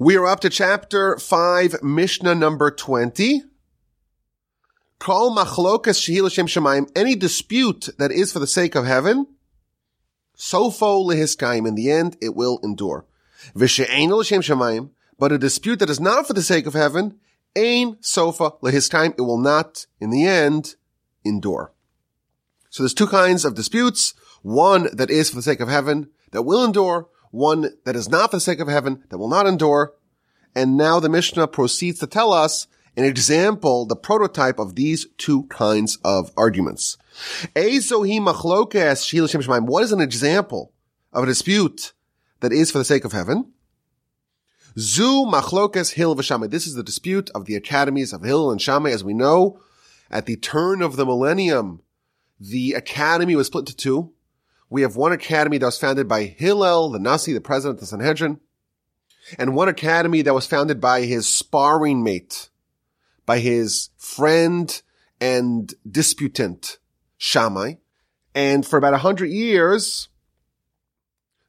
We are up to chapter 5, Mishnah number 20. Kol machlokas shehil Shem Shemaim, any dispute that is for the sake of heaven, sofo lehiskaim, in the end, it will endure. Vishe'ein l'shem Shemaim, but a dispute that is not for the sake of heaven, ain sofa lehiskaim, it will not, in the end, endure. So there's two kinds of disputes. One that is for the sake of heaven, that will endure, one that is not for the sake of heaven, that will not endure. And now the Mishnah proceeds to tell us an example, the prototype of these two kinds of arguments. What is an example of a dispute that is for the sake of heaven? Zu machlokes Hillel v'Shamai. This is the dispute of the academies of Hillel and Shammai. As we know, at the turn of the millennium, the academy was split into two. We have one academy that was founded by Hillel, the Nasi, the president of the Sanhedrin, and one academy that was founded by his sparring mate, by his friend and disputant, Shammai. And for about a hundred years,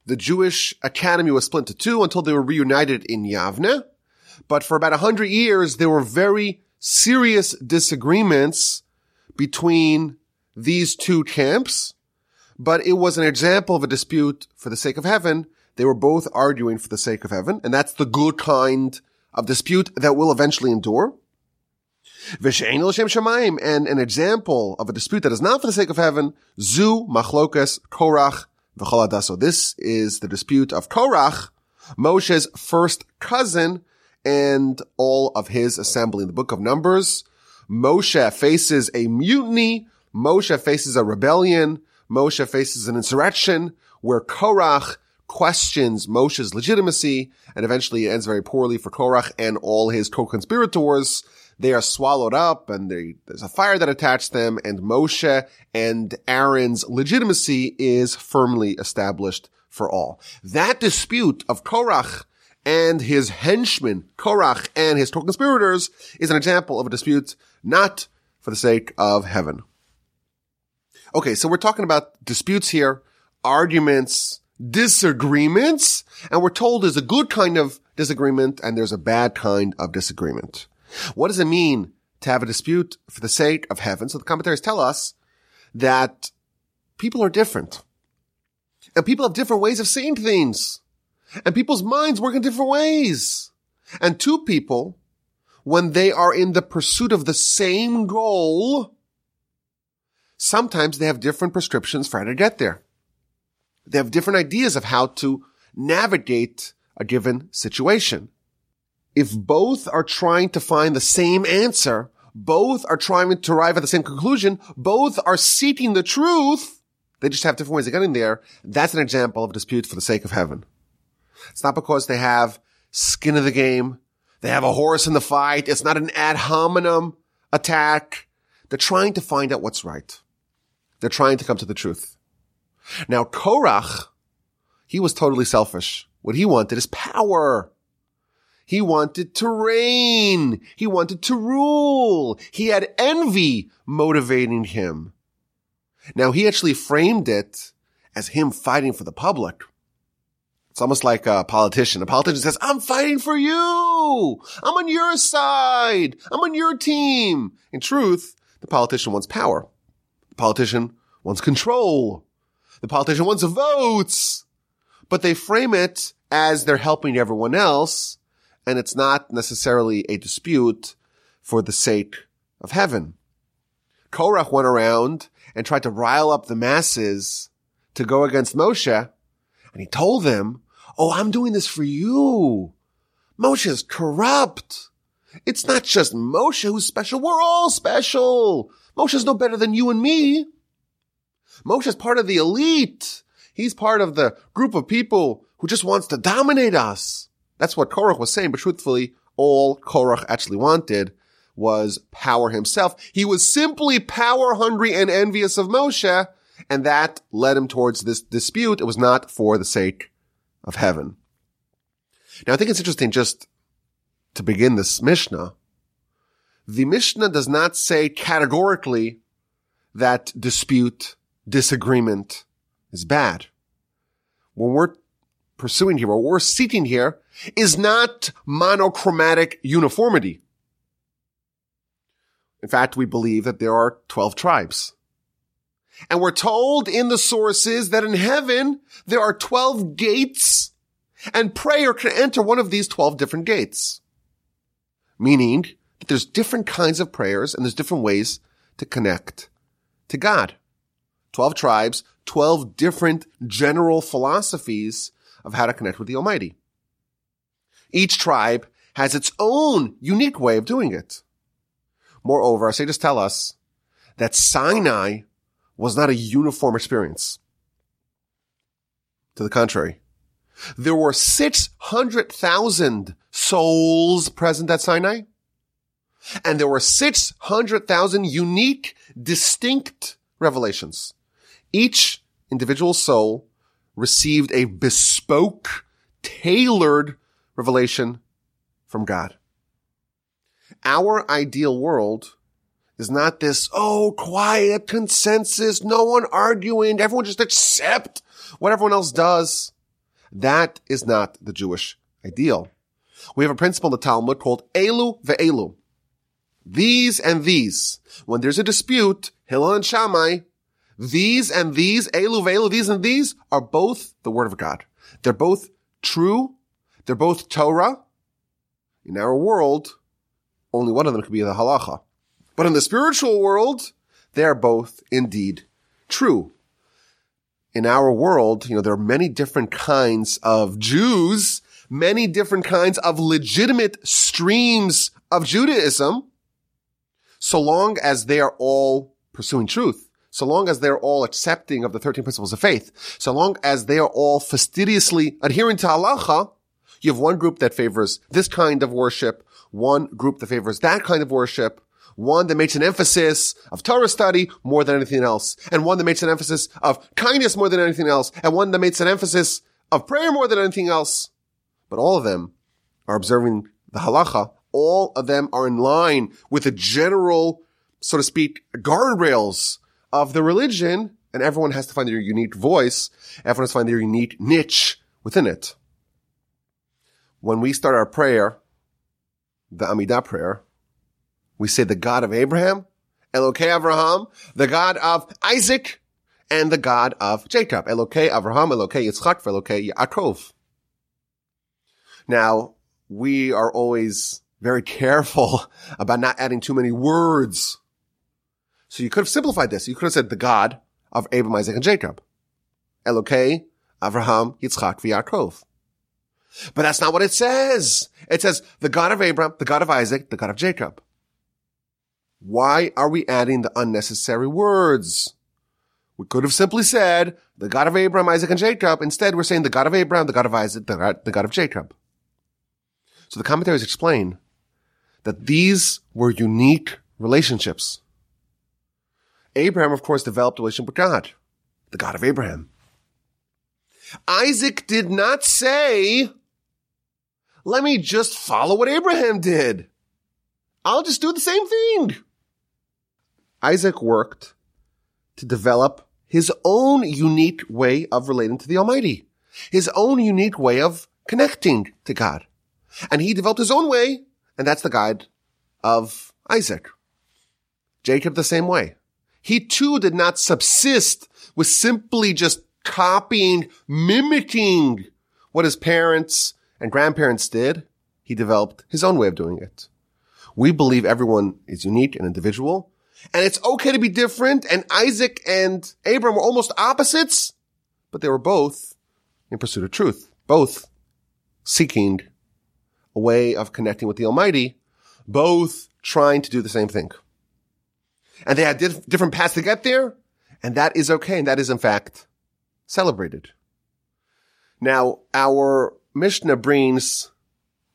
the Jewish academy was split into two until they were reunited in Yavne. But for about a hundred years, there were very serious disagreements between these two camps but it was an example of a dispute for the sake of heaven. They were both arguing for the sake of heaven, and that's the good kind of dispute that will eventually endure. And an example of a dispute that is not for the sake of heaven, zu machlokas korach v'choladaso. This is the dispute of Korach, Moshe's first cousin, and all of his assembly in the book of Numbers. Moshe faces a mutiny. Moshe faces a rebellion. Moshe faces an insurrection where Korach questions Moshe's legitimacy, and eventually it ends very poorly for Korach and all his co-conspirators. They are swallowed up, and they, there's a fire that attached them, and Moshe and Aaron's legitimacy is firmly established for all. That dispute of Korach and his henchmen, Korach and his co-conspirators, is an example of a dispute not for the sake of heaven. Okay, so we're talking about disputes here, arguments, disagreements, and we're told there's a good kind of disagreement and there's a bad kind of disagreement. What does it mean to have a dispute for the sake of heaven? So the commentaries tell us that people are different. And people have different ways of seeing things. And people's minds work in different ways. And two people, when they are in the pursuit of the same goal, sometimes they have different prescriptions for how to get there. They have different ideas of how to navigate a given situation. If both are trying to find the same answer, both are trying to arrive at the same conclusion, both are seeking the truth, they just have different ways of getting there. That's an example of a dispute for the sake of heaven. It's not because they have skin of the game. They have a horse in the fight. It's not an ad hominem attack. They're trying to find out what's right. They're trying to come to the truth. Now, Korach, he was totally selfish. What he wanted is power. He wanted to reign. He wanted to rule. He had envy motivating him. Now, he actually framed it as him fighting for the public. It's almost like a politician. A politician says, I'm fighting for you. I'm on your side. I'm on your team. In truth, the politician wants power. Politician wants control. The politician wants votes. But they frame it as they're helping everyone else, and it's not necessarily a dispute for the sake of heaven. Korach went around and tried to rile up the masses to go against Moshe, and he told them, Oh, I'm doing this for you. Moshe is corrupt. It's not just Moshe who's special. We're all special. Moshe's no better than you and me. Moshe's part of the elite. He's part of the group of people who just wants to dominate us. That's what Korach was saying, but truthfully, all Korach actually wanted was power himself. He was simply power hungry and envious of Moshe, and that led him towards this dispute. It was not for the sake of heaven. Now I think it's interesting just to begin this Mishnah. The Mishnah does not say categorically that dispute, disagreement is bad. When we're pursuing here, what we're seeking here, is not monochromatic uniformity. In fact, we believe that there are 12 tribes. And we're told in the sources that in heaven, there are 12 gates and prayer can enter one of these 12 different gates. Meaning that there's different kinds of prayers and there's different ways to connect to God. 12 tribes, 12 different general philosophies of how to connect with the Almighty. Each tribe has its own unique way of doing it. Moreover, our sages tell us that Sinai was not a uniform experience. To the contrary, there were 600,000 souls present at Sinai, and there were 600,000 unique, distinct revelations. Each individual soul received a bespoke, tailored revelation from God. Our ideal world is not this, oh, quiet consensus, no one arguing, everyone just accept what everyone else does. That is not the Jewish ideal. We have a principle in the Talmud called Elu ve'elu. These and these. When there's a dispute, Hillel and Shammai, these and these, Elu ve'elu, these and these are both the word of God. They're both true. They're both Torah. In our world, only one of them could be the halacha. But in the spiritual world, they are both indeed true. In our world, you know, there are many different kinds of Jews, many different kinds of legitimate streams of Judaism, so long as they are all pursuing truth so long as they're all accepting of the 13 principles of faith, so long as they are all fastidiously adhering to halacha, you have one group that favors this kind of worship, one group that favors that kind of worship, one that makes an emphasis of Torah study more than anything else, and one that makes an emphasis of kindness more than anything else, and one that makes an emphasis of prayer more than anything else. But all of them are observing the halacha. All of them are in line with the general, so to speak, guardrails of the religion, and everyone has to find their unique voice. Everyone has to find their unique niche within it. When we start our prayer, the Amidah prayer, we say the God of Abraham, Elokei Avraham, the God of Isaac, and the God of Jacob. Elokei Avraham, Elokei Yitzchak, Elokei Yaakov. Now, we are always very careful about not adding too many words so you could have simplified this. You could have said the God of Abraham, Isaac, and Jacob. Elokei, Avraham, Yitzchak, Yaakov. But that's not what it says. It says the God of Abraham, the God of Isaac, the God of Jacob. Why are we adding the unnecessary words? We could have simply said the God of Abraham, Isaac, and Jacob. Instead, we're saying the God of Abraham, the God of Isaac, the God, the God of Jacob. So the commentaries explain that these were unique relationships. Abraham, of course, developed a relationship with God, the God of Abraham. Isaac did not say, let me just follow what Abraham did. I'll just do the same thing. Isaac worked to develop his own unique way of relating to the Almighty, his own unique way of connecting to God. And he developed his own way, and that's the guide of Isaac. Jacob the same way. He too did not subsist with simply just copying, mimicking what his parents and grandparents did. He developed his own way of doing it. We believe everyone is unique and individual, and it's okay to be different. And Isaac and Abram were almost opposites, but they were both in pursuit of truth, both seeking a way of connecting with the Almighty, both trying to do the same thing and they had diff- different paths to get there. And that is okay. And that is in fact celebrated. Now, our Mishnah brings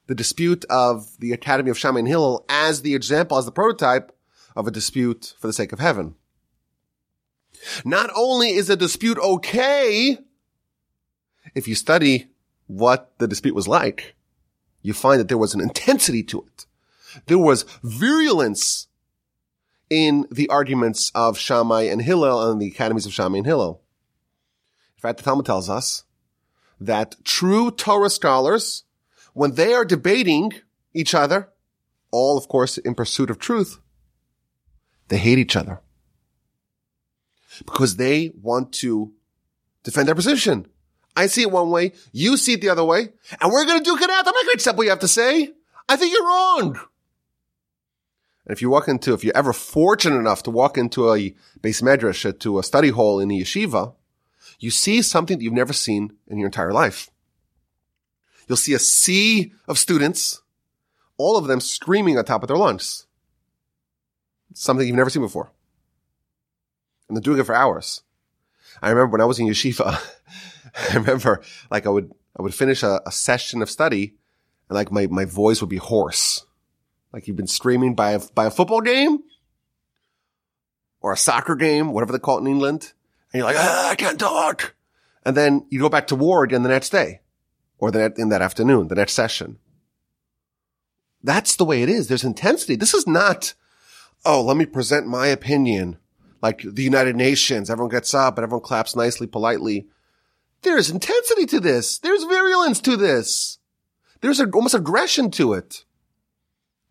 the dispute of the Academy of Shammai and Hillel as the example, as the prototype of a dispute for the sake of heaven. Not only is a dispute okay, if you study what the dispute was like, you find that there was an intensity to it. There was virulence in the arguments of Shammai and Hillel and the academies of Shammai and Hillel. In fact, the Talmud tells us that true Torah scholars, when they are debating each other, all of course in pursuit of truth, they hate each other. Because they want to defend their position. I see it one way, you see it the other way, and we're going to duke it out. I'm not going to accept what you have to say. I think you're wrong. And if you walk into, if you're ever fortunate enough to walk into a beis medrash, uh, to a study hall in a yeshiva, you see something that you've never seen in your entire life. You'll see a sea of students, all of them screaming on top of their lungs. Something you've never seen before. And they're doing it for hours. I remember when I was in yeshiva, I remember like I would, I would finish a, a session of study and like my, my voice would be hoarse. Like you've been screaming by a, by a football game or a soccer game, whatever they call it in England. And you're like, ah, I can't talk. And then you go back to war again the next day or the, in that afternoon, the next session. That's the way it is. There's intensity. This is not, oh, let me present my opinion like the United Nations. Everyone gets up and everyone claps nicely, politely. There's intensity to this. There's virulence to this. There's a, almost aggression to it.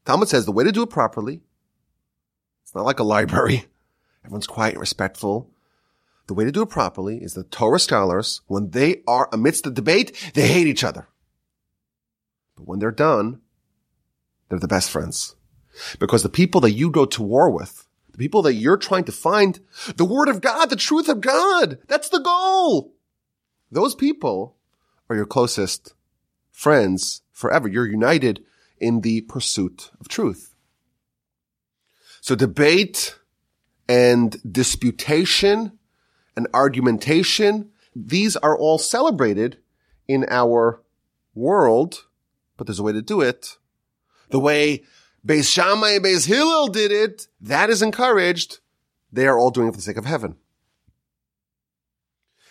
Talmud says the way to do it properly, it's not like a library. Everyone's quiet and respectful. The way to do it properly is the Torah scholars, when they are amidst the debate, they hate each other. But when they're done, they're the best friends. Because the people that you go to war with, the people that you're trying to find the word of God, the truth of God, that's the goal. Those people are your closest friends forever. You're united in the pursuit of truth. So debate and disputation and argumentation, these are all celebrated in our world, but there's a way to do it. The way Beis Shammai and Beis Hillel did it, that is encouraged. They are all doing it for the sake of heaven.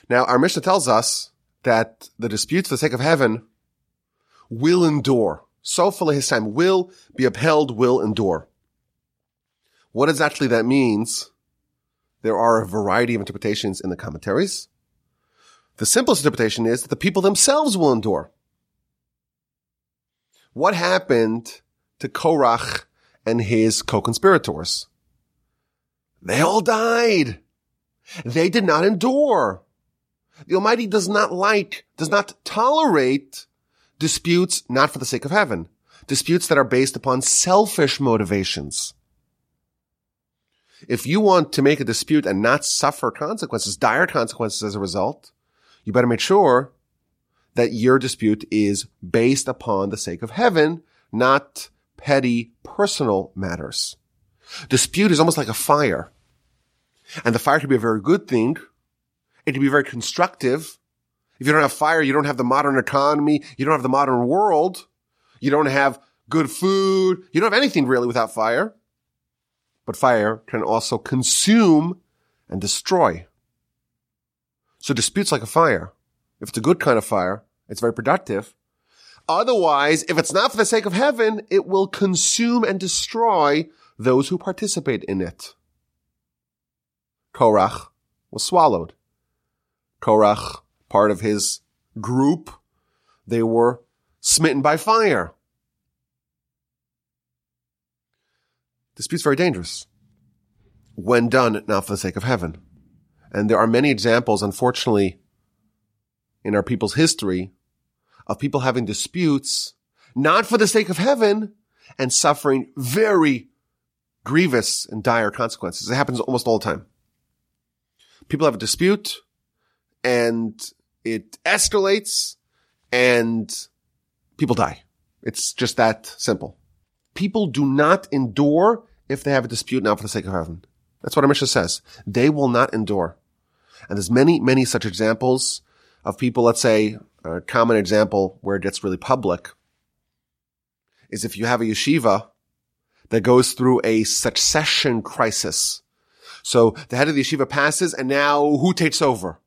Now, our Mishnah tells us that the disputes for the sake of heaven will endure. So Sofa his time will be upheld, will endure. What exactly that means? There are a variety of interpretations in the commentaries. The simplest interpretation is that the people themselves will endure. What happened to Korach and his co-conspirators? They all died. They did not endure. The Almighty does not like, does not tolerate disputes not for the sake of heaven. Disputes that are based upon selfish motivations. If you want to make a dispute and not suffer consequences, dire consequences as a result, you better make sure that your dispute is based upon the sake of heaven, not petty personal matters. Dispute is almost like a fire. And the fire can be a very good thing. It can be very constructive. If you don't have fire, you don't have the modern economy. You don't have the modern world. You don't have good food. You don't have anything really without fire. But fire can also consume and destroy. So disputes like a fire. If it's a good kind of fire, it's very productive. Otherwise, if it's not for the sake of heaven, it will consume and destroy those who participate in it. Korach was swallowed. Korach, part of his group, they were smitten by fire. Dispute's very dangerous when done not for the sake of heaven. And there are many examples, unfortunately, in our people's history of people having disputes not for the sake of heaven and suffering very grievous and dire consequences. It happens almost all the time. People have a dispute and it escalates and people die. It's just that simple. People do not endure if they have a dispute now for the sake of heaven. That's what our Mishnah says. They will not endure. And there's many, many such examples of people, let's say, a common example where it gets really public is if you have a yeshiva that goes through a succession crisis. So the head of the yeshiva passes and now who takes over?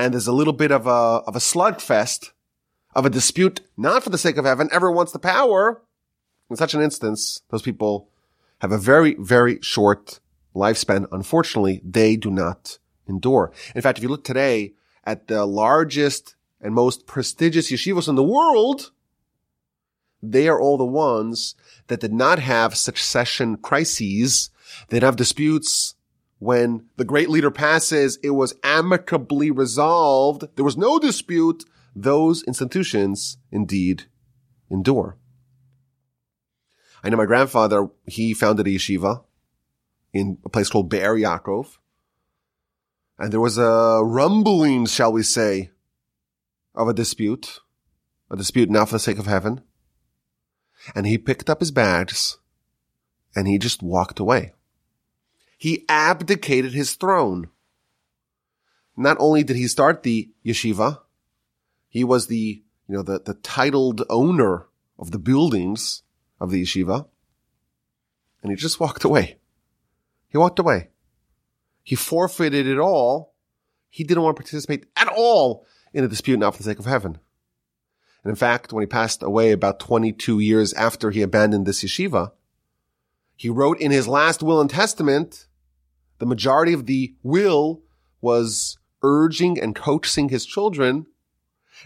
And there's a little bit of a, of a slugfest of a dispute, not for the sake of heaven. Everyone wants the power. In such an instance, those people have a very, very short lifespan. Unfortunately, they do not endure. In fact, if you look today at the largest and most prestigious yeshivas in the world, they are all the ones that did not have succession crises. They didn't have disputes when the great leader passes. It was amicably resolved. There was no dispute. Those institutions indeed endure. I know my grandfather, he founded a yeshiva in a place called Be'er Yaakov. And there was a rumbling, shall we say, of a dispute, a dispute now for the sake of heaven. And he picked up his bags and he just walked away. He abdicated his throne. Not only did he start the yeshiva, he was the, you know, the, the titled owner of the buildings of the yeshiva. And he just walked away. He walked away. He forfeited it all. He didn't want to participate at all in a dispute not for the sake of heaven. And in fact, when he passed away about 22 years after he abandoned this yeshiva, he wrote in his last will and testament, the majority of the will was urging and coaxing his children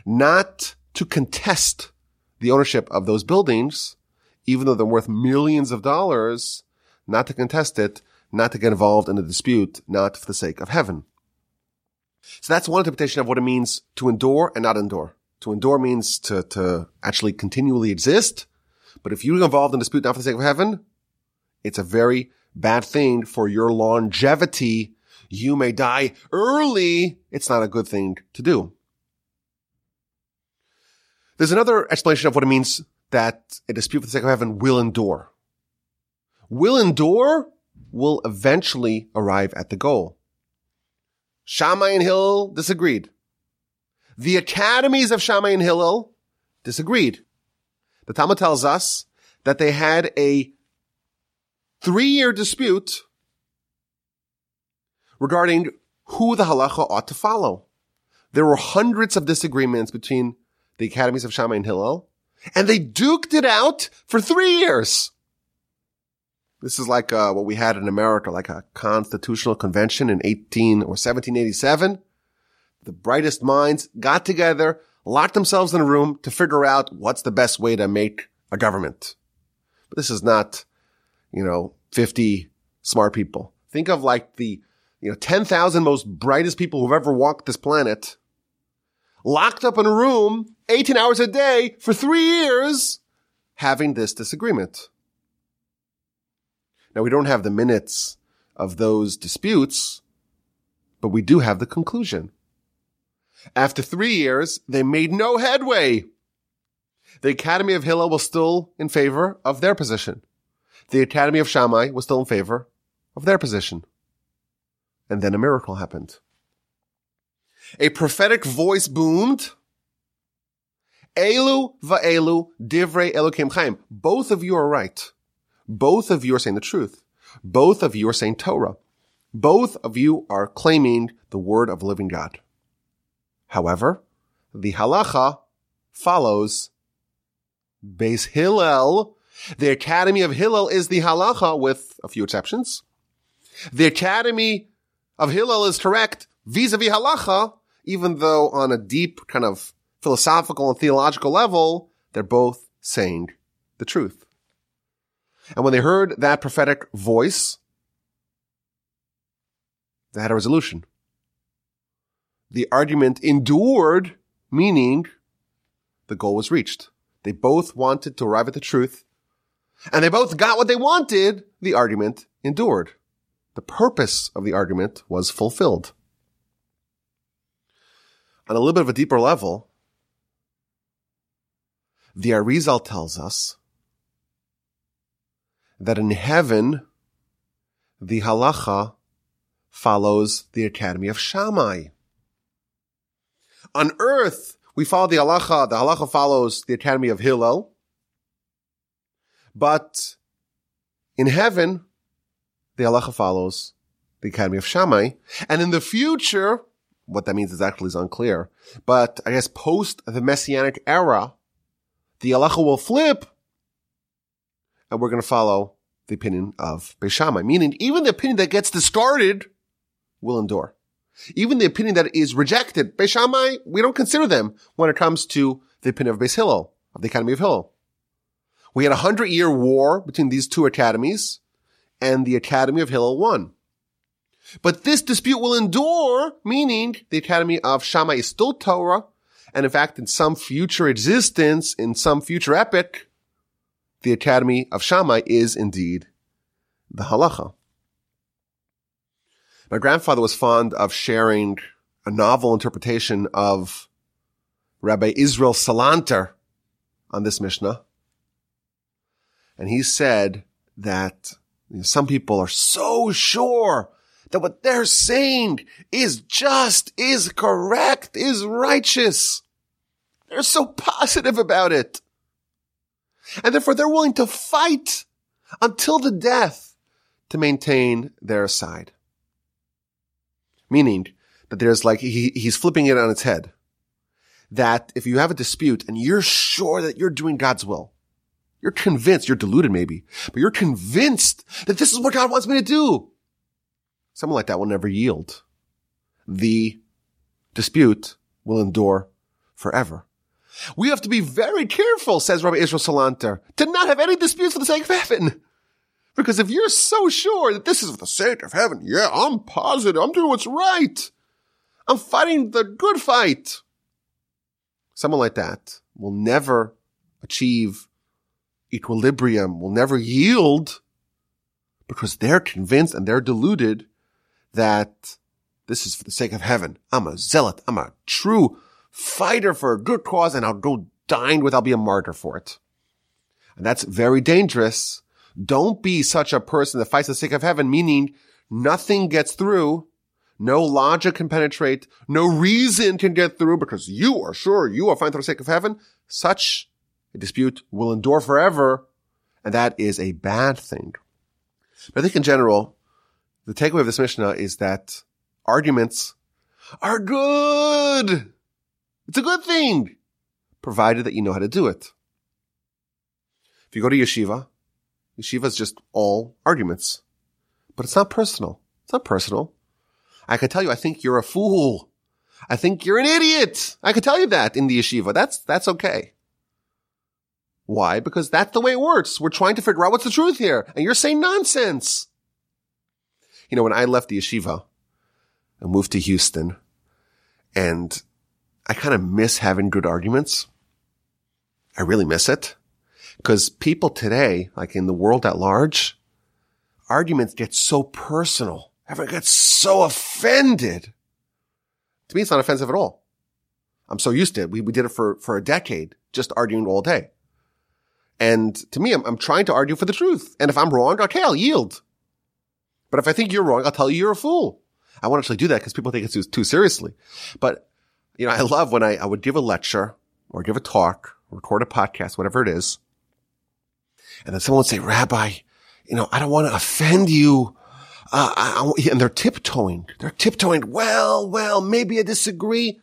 not to contest the ownership of those buildings, even though they're worth millions of dollars, not to contest it, not to get involved in a dispute, not for the sake of heaven. So that's one interpretation of what it means to endure and not endure. To endure means to, to actually continually exist. But if you're involved in a dispute not for the sake of heaven, it's a very bad thing for your longevity. You may die early. It's not a good thing to do. There's another explanation of what it means that a dispute for the sake of heaven will endure. Will endure will eventually arrive at the goal. Shammai and Hillel disagreed. The academies of Shammai and Hillel disagreed. The Talmud tells us that they had a three-year dispute regarding who the halacha ought to follow. There were hundreds of disagreements between the academies of Shammai and Hillel, and they duked it out for three years. This is like uh, what we had in America, like a constitutional convention in 18 or 1787. The brightest minds got together, locked themselves in a room to figure out what's the best way to make a government. But this is not, you know, 50 smart people. Think of like the, you know, 10,000 most brightest people who've ever walked this planet, locked up in a room 18 hours a day for three years, having this disagreement. Now we don't have the minutes of those disputes, but we do have the conclusion. After three years, they made no headway. The Academy of Hillel was still in favor of their position. The Academy of Shammai was still in favor of their position. And then a miracle happened. A prophetic voice boomed. Elu va'elu divrei Elokim Chaim. Both of you are right. Both of you are saying the truth. Both of you are saying Torah. Both of you are claiming the word of living God. However, the halacha follows Beis Hillel. The Academy of Hillel is the halacha with a few exceptions. The Academy of Hillel is correct vis-a-vis halacha, even though on a deep kind of philosophical and theological level, they're both saying the truth. And when they heard that prophetic voice, they had a resolution. The argument endured, meaning the goal was reached. They both wanted to arrive at the truth, and they both got what they wanted. The argument endured. The purpose of the argument was fulfilled. On a little bit of a deeper level, the Arizal tells us that in heaven, the halacha follows the academy of Shammai. On earth, we follow the halacha, the halacha follows the academy of Hillel. But in heaven, the halacha follows the academy of Shammai. And in the future, what that means exactly is unclear. But I guess post the messianic era, the halacha will flip and we're going to follow the opinion of Beis Shammai, meaning even the opinion that gets discarded will endure. Even the opinion that is rejected, Beis Shammai, we don't consider them when it comes to the opinion of Beis Hillel, of the Academy of Hillel. We had a hundred year war between these two academies, and the Academy of Hillel won. But this dispute will endure, meaning the Academy of Shammai is still Torah, and in fact, in some future existence, in some future epic, the Academy of Shammai is indeed the Halacha. My grandfather was fond of sharing a novel interpretation of Rabbi Israel Salanter on this Mishnah. And he said that you know, some people are so sure that what they're saying is just, is correct, is righteous. They're so positive about it. And therefore they're willing to fight until the death to maintain their side. Meaning that there's like, he, he's flipping it on its head. That if you have a dispute and you're sure that you're doing God's will, you're convinced, you're deluded maybe, but you're convinced that this is what God wants me to do. Someone like that will never yield. The dispute will endure forever. We have to be very careful, says Rabbi Israel Salanter, to not have any disputes for the sake of heaven. Because if you're so sure that this is for the sake of heaven, yeah, I'm positive, I'm doing what's right. I'm fighting the good fight. Someone like that will never achieve equilibrium, will never yield because they're convinced and they're deluded that this is for the sake of heaven. I'm a zealot. I'm a true fighter for a good cause and I'll go dying with, I'll be a martyr for it. And that's very dangerous. Don't be such a person that fights for the sake of heaven, meaning nothing gets through. No logic can penetrate. No reason can get through because you are sure you are fighting for the sake of heaven. Such a dispute will endure forever. And that is a bad thing. But I think in general, the takeaway of this Mishnah is that arguments are good. It's a good thing, provided that you know how to do it. If you go to yeshiva, yeshiva is just all arguments, but it's not personal. It's not personal. I can tell you, I think you're a fool. I think you're an idiot. I can tell you that in the yeshiva. That's, that's okay. Why? Because that's the way it works. We're trying to figure out what's the truth here. And you're saying nonsense. You know, when I left the yeshiva and moved to Houston and I kind of miss having good arguments. I really miss it because people today, like in the world at large, arguments get so personal. Everyone gets so offended. To me, it's not offensive at all. I'm so used to it. We, we did it for, for a decade, just arguing all day. And to me, I'm, I'm trying to argue for the truth. And if I'm wrong, okay, I'll yield. But if I think you're wrong, I'll tell you you're a fool. I won't actually do that because people take it too, too seriously. But you know, I love when I, I would give a lecture or give a talk, record a podcast, whatever it is. And then someone would say, Rabbi, you know, I don't want to offend you. Uh, I, I, and they're tiptoeing. They're tiptoeing. Well, well, maybe I disagree.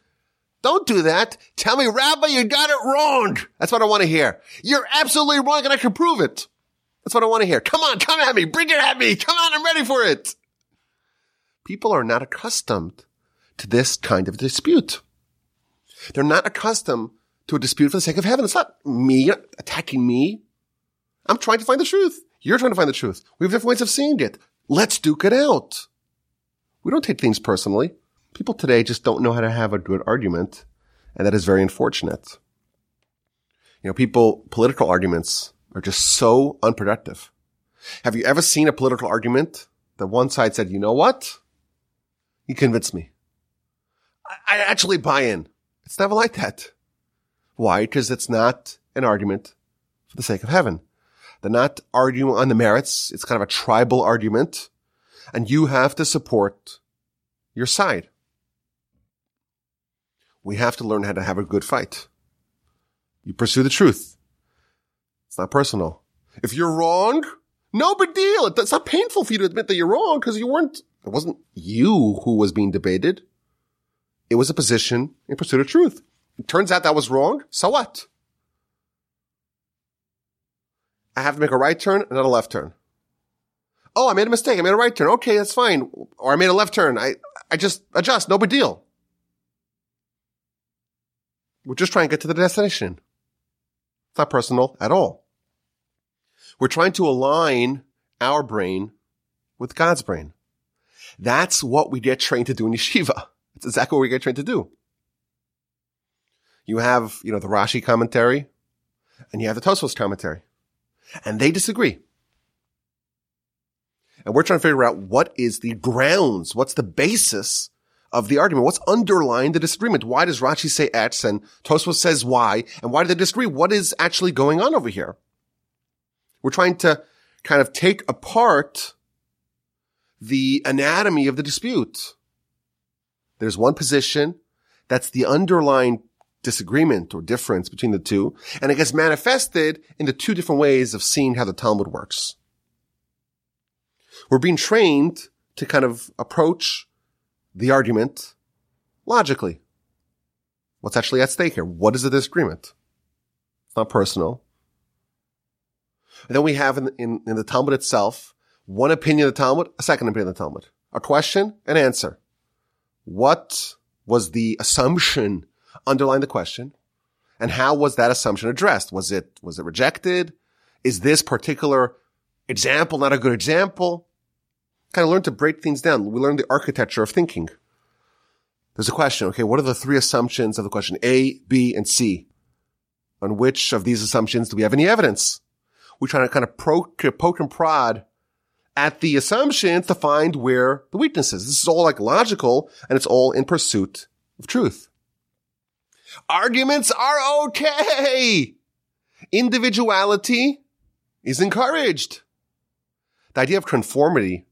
Don't do that. Tell me, Rabbi, you got it wrong. That's what I want to hear. You're absolutely wrong and I can prove it. That's what I want to hear. Come on, come at me. Bring it at me. Come on, I'm ready for it. People are not accustomed to this kind of dispute. They're not accustomed to a dispute for the sake of heaven. It's not me attacking me. I'm trying to find the truth. You're trying to find the truth. We have different ways of seeing it. Let's duke it out. We don't take things personally. People today just don't know how to have a good argument, and that is very unfortunate. You know, people, political arguments are just so unproductive. Have you ever seen a political argument that one side said, you know what? You convinced me. I, I actually buy in. It's never like that. Why? Because it's not an argument for the sake of heaven. They're not arguing on the merits. It's kind of a tribal argument. And you have to support your side. We have to learn how to have a good fight. You pursue the truth. It's not personal. If you're wrong, no big deal. It's not painful for you to admit that you're wrong because you weren't, it wasn't you who was being debated. It was a position in pursuit of truth. It turns out that was wrong. So what? I have to make a right turn and not a left turn. Oh, I made a mistake. I made a right turn. Okay, that's fine. Or I made a left turn. I, I just adjust. No big deal. We're just trying to get to the destination. It's not personal at all. We're trying to align our brain with God's brain. That's what we get trained to do in yeshiva. It's exactly what we get trained to do. You have, you know, the Rashi commentary and you have the Tosfos commentary and they disagree. And we're trying to figure out what is the grounds, what's the basis of the argument, what's underlying the disagreement. Why does Rashi say X and Tosfos says Y, and why do they disagree? What is actually going on over here? We're trying to kind of take apart the anatomy of the dispute. There's one position that's the underlying disagreement or difference between the two, and it gets manifested into two different ways of seeing how the Talmud works. We're being trained to kind of approach the argument logically. What's actually at stake here? What is the disagreement? It's not personal. And then we have in, in, in the Talmud itself, one opinion of the Talmud, a second opinion of the Talmud. A question, an answer. What was the assumption underlying the question? And how was that assumption addressed? Was it, was it rejected? Is this particular example not a good example? Kind of learn to break things down. We learn the architecture of thinking. There's a question. Okay. What are the three assumptions of the question? A, B, and C. On which of these assumptions do we have any evidence? We try to kind of poke and prod at the assumptions to find where the weakness is. This is all like logical and it's all in pursuit of truth. Arguments are okay. Individuality is encouraged. The idea of conformity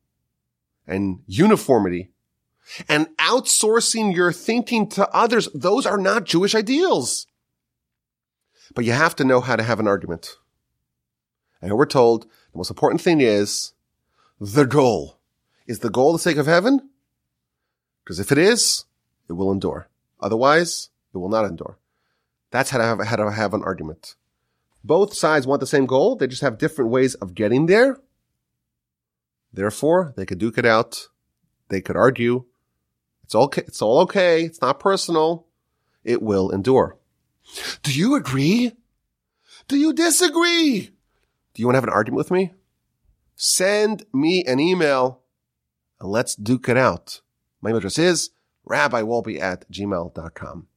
and uniformity and outsourcing your thinking to others. Those are not Jewish ideals. But you have to know how to have an argument. And we're told the most important thing is the goal. Is the goal the sake of heaven? Because if it is, it will endure. Otherwise, it will not endure. That's how to have, how to have an argument. Both sides want the same goal. They just have different ways of getting there. Therefore, they could duke it out. They could argue. It's okay. It's all okay. It's not personal. It will endure. Do you agree? Do you disagree? Do you want to have an argument with me? Send me an email and let's duke it out. My email address is rabbiwolbe at gmail.com.